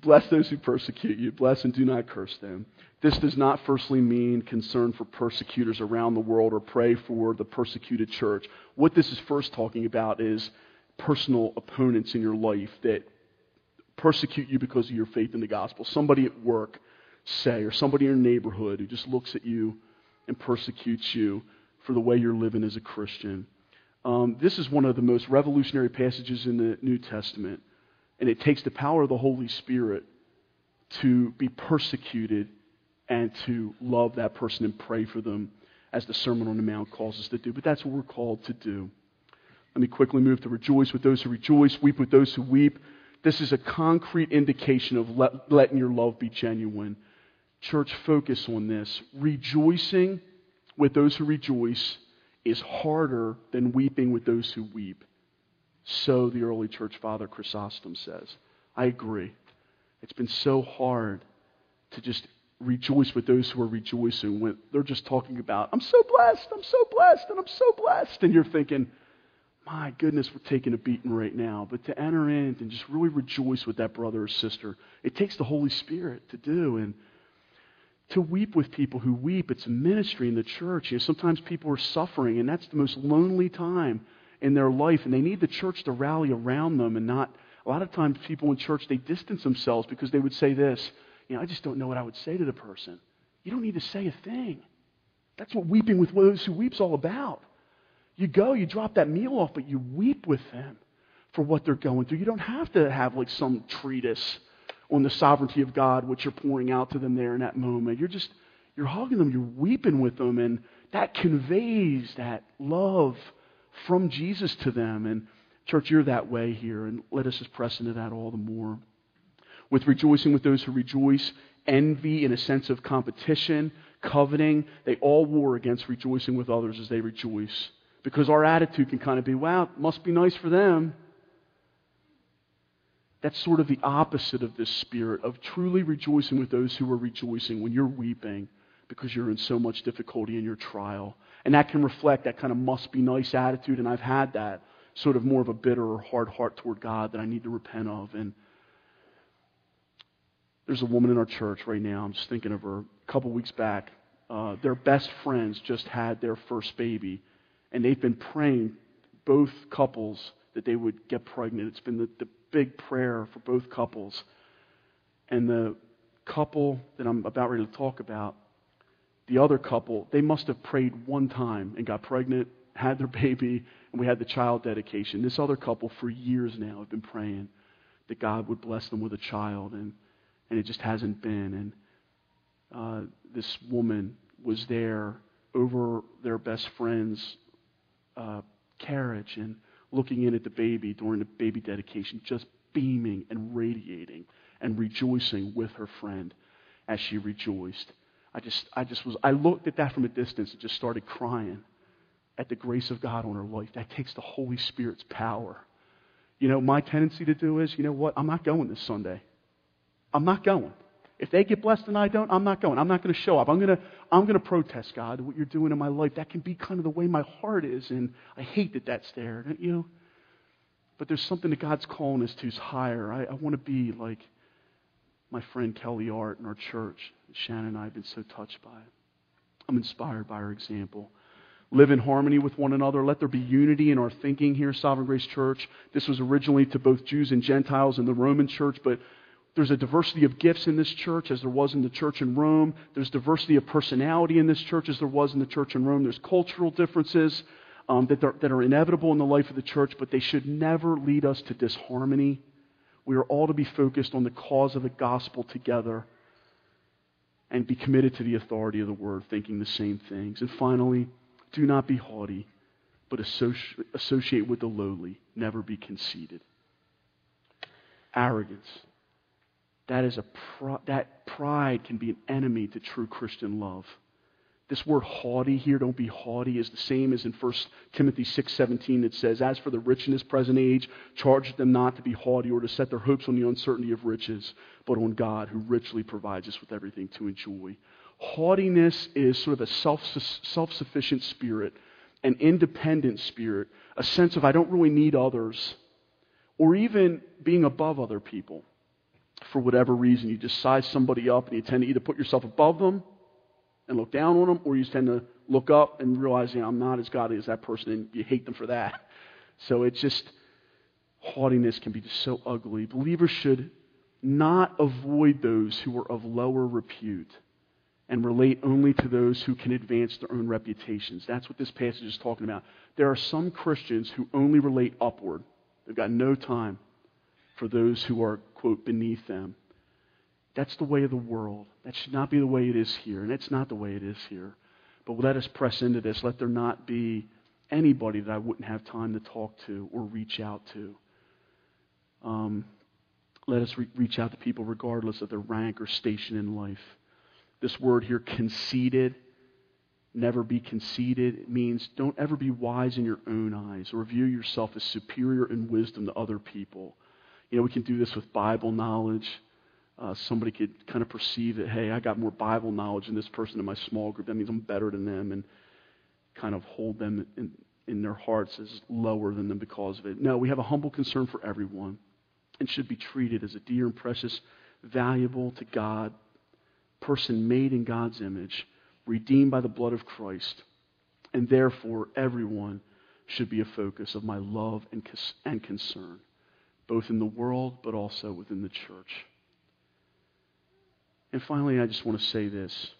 B: Bless those who persecute you. Bless and do not curse them. This does not firstly mean concern for persecutors around the world or pray for the persecuted church. What this is first talking about is personal opponents in your life that persecute you because of your faith in the gospel. Somebody at work, say, or somebody in your neighborhood who just looks at you and persecutes you for the way you're living as a Christian. Um, this is one of the most revolutionary passages in the New Testament. And it takes the power of the Holy Spirit to be persecuted and to love that person and pray for them as the Sermon on the Mount calls us to do. But that's what we're called to do. Let me quickly move to rejoice with those who rejoice, weep with those who weep. This is a concrete indication of let, letting your love be genuine. Church, focus on this. Rejoicing with those who rejoice is harder than weeping with those who weep. So the early church father Chrysostom says. I agree. It's been so hard to just rejoice with those who are rejoicing when they're just talking about, I'm so blessed, I'm so blessed, and I'm so blessed. And you're thinking, my goodness, we're taking a beating right now. But to enter in and just really rejoice with that brother or sister, it takes the Holy Spirit to do. And to weep with people who weep, it's ministry in the church. You know, sometimes people are suffering, and that's the most lonely time in their life, and they need the church to rally around them and not. A lot of times, people in church they distance themselves because they would say this, you know, I just don't know what I would say to the person. You don't need to say a thing. That's what weeping with those who weep's all about. You go, you drop that meal off, but you weep with them for what they're going through. You don't have to have like some treatise on the sovereignty of God, which you're pouring out to them there in that moment. You're just you're hugging them, you're weeping with them, and that conveys that love from Jesus to them. And church, you're that way here, and let us just press into that all the more. With rejoicing with those who rejoice, envy in a sense of competition, coveting, they all war against rejoicing with others as they rejoice. Because our attitude can kind of be, wow, it must be nice for them. That's sort of the opposite of this spirit of truly rejoicing with those who are rejoicing when you're weeping because you're in so much difficulty in your trial. And that can reflect that kind of must be nice attitude, and I've had that sort of more of a bitter or hard heart toward God that I need to repent of. And there's a woman in our church right now, I'm just thinking of her, a couple weeks back. Uh, their best friends just had their first baby, and they've been praying, both couples, that they would get pregnant. It's been the, the big prayer for both couples. And the couple that I'm about ready to talk about, the other couple, they must have prayed one time and got pregnant, had their (laughs) baby, and we had the child dedication. This other couple, for years now, have been praying that God would bless them with a child, and, and it just hasn't been. And uh, this woman was there over their best friend's uh, carriage and looking in at the baby during the baby dedication, just beaming and radiating and rejoicing with her friend as she rejoiced. I just, I just was, I looked at that from a distance and just started crying at the grace of God on her life. That takes the Holy Spirit's power. You know, my tendency to do is, you know what? I'm not going this Sunday. I'm not going. If they get blessed and I don't, I'm not going. I'm not going to show up. I'm going to, I'm going to protest, God, what you're doing in my life. That can be kind of the way my heart is, and I hate that that's there, don't you? But there's something that God's calling us to is higher. I, I want to be like my friend Kelly Art in our church. Shannon and I have been so touched by it. I'm inspired by her example. Live in harmony with one another. Let there be unity in our thinking here, Sovereign Grace Church. This was originally to both Jews and Gentiles in the Roman church, but there's a diversity of gifts in this church as there was in the church in Rome. There's diversity of personality in this church as there was in the church in Rome. There's cultural differences um, that, are, that are inevitable in the life of the church, but they should never lead us to disharmony. We are all to be focused on the cause of the gospel together and be committed to the authority of the word, thinking the same things. And finally, do not be haughty, but associate, associate with the lowly. Never be conceited. Arrogance that is a that pride can be an enemy to true Christian love. This word haughty here, don't be haughty, is the same as in 1 Timothy 6.17 that says, As for the rich in this present age, charge them not to be haughty or to set their hopes on the uncertainty of riches, but on God who richly provides us with everything to enjoy. Haughtiness is sort of a self, self-sufficient spirit, an independent spirit, a sense of I don't really need others, or even being above other people for whatever reason. You just size somebody up and you tend to either put yourself above them and look down on them, or you tend to look up and realize, you know, I'm not as godly as that person, and you hate them for that. (laughs) So it's just, haughtiness can be just so ugly. Believers should not avoid those who are of lower repute and relate only to those who can advance their own reputations. That's what this passage is talking about. There are some Christians who only relate upward. They've got no time for those who are, quote, beneath them. That's the way of the world. That should not be the way it is here, and it's not the way it is here. But let us press into this. Let there not be anybody that I wouldn't have time to talk to or reach out to. Um, let us re- reach out to people regardless of their rank or station in life. This word here, conceited, never be conceited, it means don't ever be wise in your own eyes or view yourself as superior in wisdom to other people. You know, we can do this with Bible knowledge. Uh, somebody could kind of perceive that, hey, I got more Bible knowledge than this person in my small group. That means I'm better than them, and kind of hold them in, in their hearts as lower than them because of it. No, we have a humble concern for everyone and should be treated as a dear and precious, valuable to God person made in God's image, redeemed by the blood of Christ. And therefore, everyone should be a focus of my love and, and concern both in the world but also within the church. And finally, I just want to say this.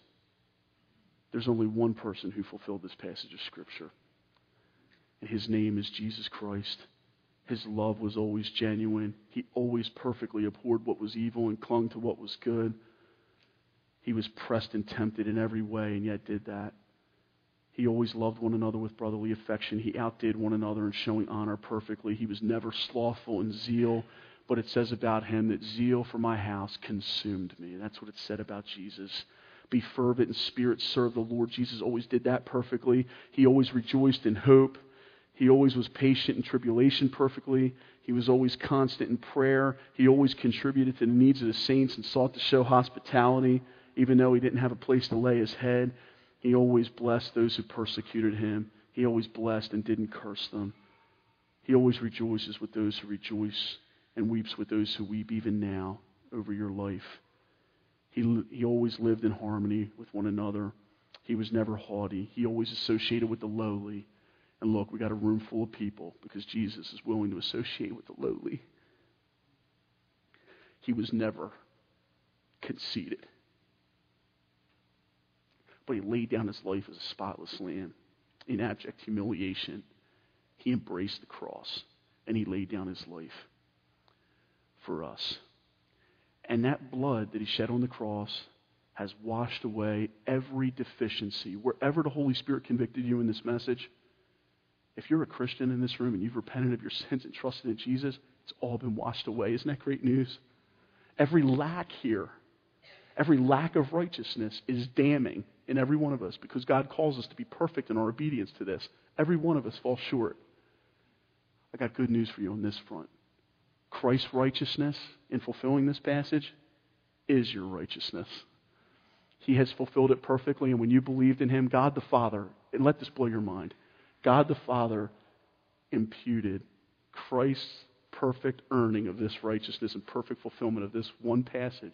B: There's only one person who fulfilled this passage of Scripture, and his name is Jesus Christ. His love was always genuine. He always perfectly abhorred what was evil and clung to what was good. He was pressed and tempted in every way, and yet did that. He always loved one another with brotherly affection. He outdid one another in showing honor perfectly. He was never slothful in zeal, but it says about him that zeal for my house consumed me. That's what it said about Jesus. Be fervent in spirit, serve the Lord. Jesus always did that perfectly. He always rejoiced in hope. He always was patient in tribulation perfectly. He was always constant in prayer. He always contributed to the needs of the saints and sought to show hospitality, even though he didn't have a place to lay his head. He always blessed those who persecuted him. He always blessed and didn't curse them. He always rejoices with those who rejoice and weeps with those who weep, even now, over your life. He, he always lived in harmony with one another. He was never haughty. He always associated with the lowly. And look, we got a room full of people because Jesus is willing to associate with the lowly. He was never conceited. But he laid down his life as a spotless lamb in abject humiliation. He embraced the cross and he laid down his life for us. And that blood that he shed on the cross has washed away every deficiency. Wherever the Holy Spirit convicted you in this message, if you're a Christian in this room and you've repented of your sins and trusted in Jesus, it's all been washed away. Isn't that great news? Every lack here, every lack of righteousness is damning in every one of us because God calls us to be perfect in our obedience to this. Every one of us falls short. I got good news for you on this front. Christ's righteousness in fulfilling this passage is your righteousness. He has fulfilled it perfectly, and when you believed in Him, God the Father, and let this blow your mind, God the Father imputed Christ's perfect earning of this righteousness and perfect fulfillment of this one passage.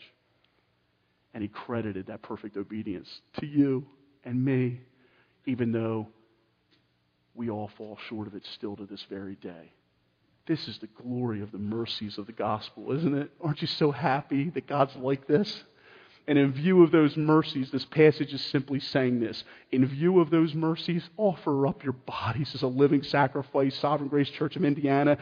B: And He credited that perfect obedience to you and me, even though we all fall short of it still to this very day. This is the glory of the mercies of the gospel, isn't it? Aren't you so happy that God's like this? And in view of those mercies, this passage is simply saying this. In view of those mercies, offer up your bodies as a living sacrifice. Sovereign Grace Church of Indiana,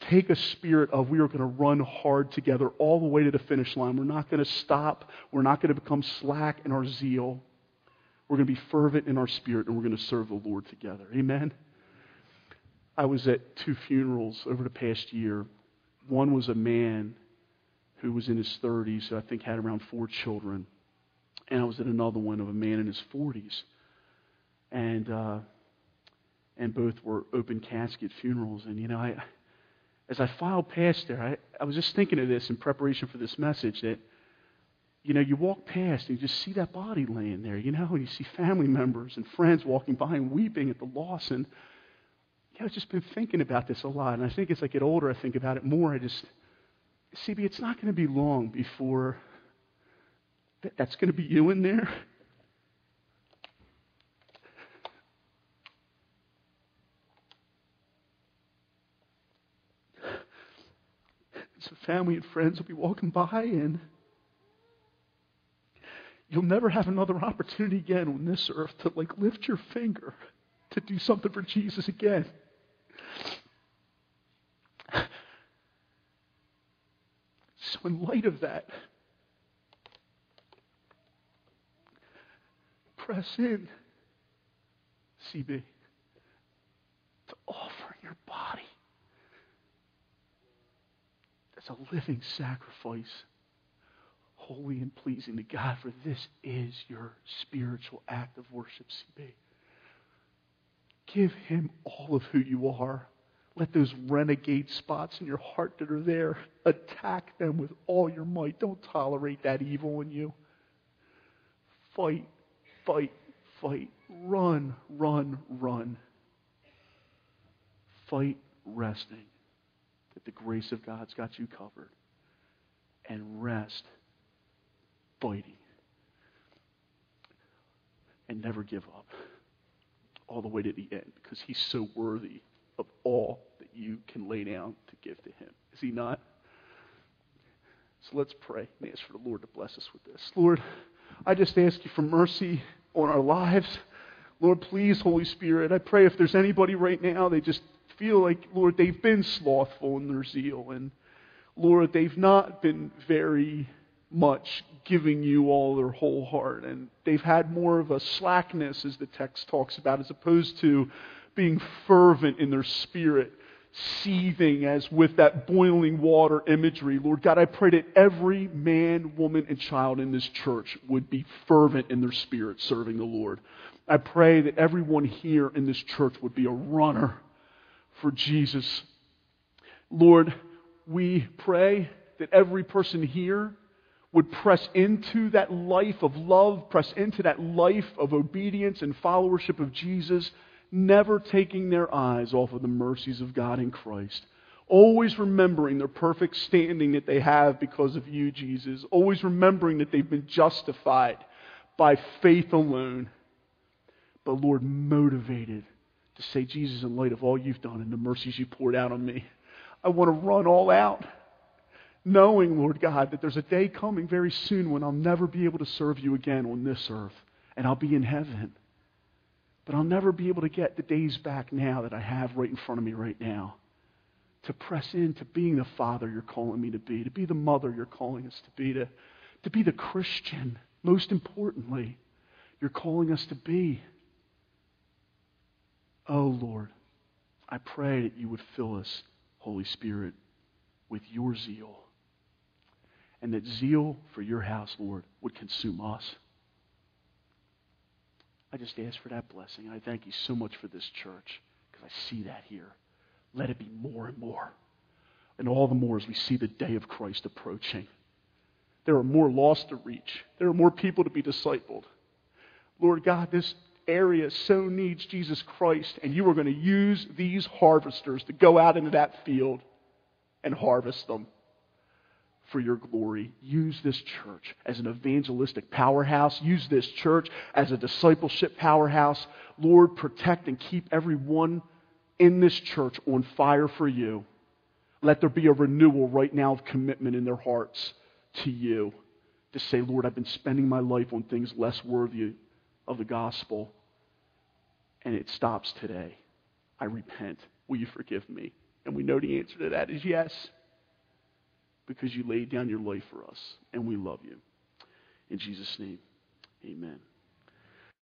B: take a spirit of we are going to run hard together all the way to the finish line. We're not going to stop. We're not going to become slack in our zeal. We're going to be fervent in our spirit, and we're going to serve the Lord together. Amen. I was at two funerals over the past year. One was a man who was in his 30s, who I think had around four children. And I was at another one of a man in his 40s. And, uh, and both were open casket funerals. And, you know, I, as I filed past there, I, I was just thinking of this in preparation for this message that, you know, you walk past and you just see that body laying there, you know, and you see family members and friends walking by and weeping at the loss. And, yeah, I've just been thinking about this a lot. And I think as I get older, I think about it more. I just, CB, it's not going to be long before that, that's going to be you in there. So family and friends will be walking by and you'll never have another opportunity again on this earth to like lift your finger to do something for Jesus again. So, in light of that, press in, CB, to offering your body as a living sacrifice, holy and pleasing to God, for this is your spiritual act of worship, CB. Give Him all of who you are. Let those renegade spots in your heart that are there, attack them with all your might. Don't tolerate that evil in you. Fight, fight, fight. Run, run, run. Fight resting that the grace of God's got you covered. And rest fighting. And never give up all the way to the end because He's so worthy of all that you can lay down to give to Him. Is He not? So let's pray and ask for the Lord to bless us with this. Lord, I just ask you for mercy on our lives. Lord, please, Holy Spirit, I pray if there's anybody right now, they just feel like, Lord, they've been slothful in their zeal. And Lord, they've not been very much giving you all their whole heart. And they've had more of a slackness, as the text talks about, as opposed to being fervent in their spirit, seething as with that boiling water imagery. Lord God, I pray that every man, woman, and child in this church would be fervent in their spirit serving the Lord. I pray that everyone here in this church would be a runner for Jesus. Lord, we pray that every person here would press into that life of love, press into that life of obedience and followership of Jesus, never taking their eyes off of the mercies of God in Christ. Always remembering their perfect standing that they have because of you, Jesus. Always remembering that they've been justified by faith alone. But Lord, motivated to say, Jesus, in light of all you've done and the mercies you poured out on me, I want to run all out. Knowing, Lord God, that there's a day coming very soon when I'll never be able to serve you again on this earth, and I'll be in heaven. But I'll never be able to get the days back now that I have right in front of me right now to press into being the father you're calling me to be, to be the mother you're calling us to be, to, to be the Christian, most importantly, you're calling us to be. Oh, Lord, I pray that you would fill us, Holy Spirit, with your zeal. And that zeal for your house, Lord, would consume us. I just ask for that blessing. I thank you so much for this church because I see that here. Let it be more and more. And all the more as we see the day of Christ approaching. There are more lost to reach, there are more people to be discipled. Lord God, this area so needs Jesus Christ, and you are going to use these harvesters to go out into that field and harvest them for your glory. Use this church as an evangelistic powerhouse. Use this church as a discipleship powerhouse. Lord, protect and keep everyone in this church on fire for you. Let there be a renewal right now of commitment in their hearts to you to say, Lord, I've been spending my life on things less worthy of the gospel, and it stops today. I repent. Will you forgive me? And we know the answer to that is yes, because you laid down your life for us, and we love you. In Jesus' name, amen.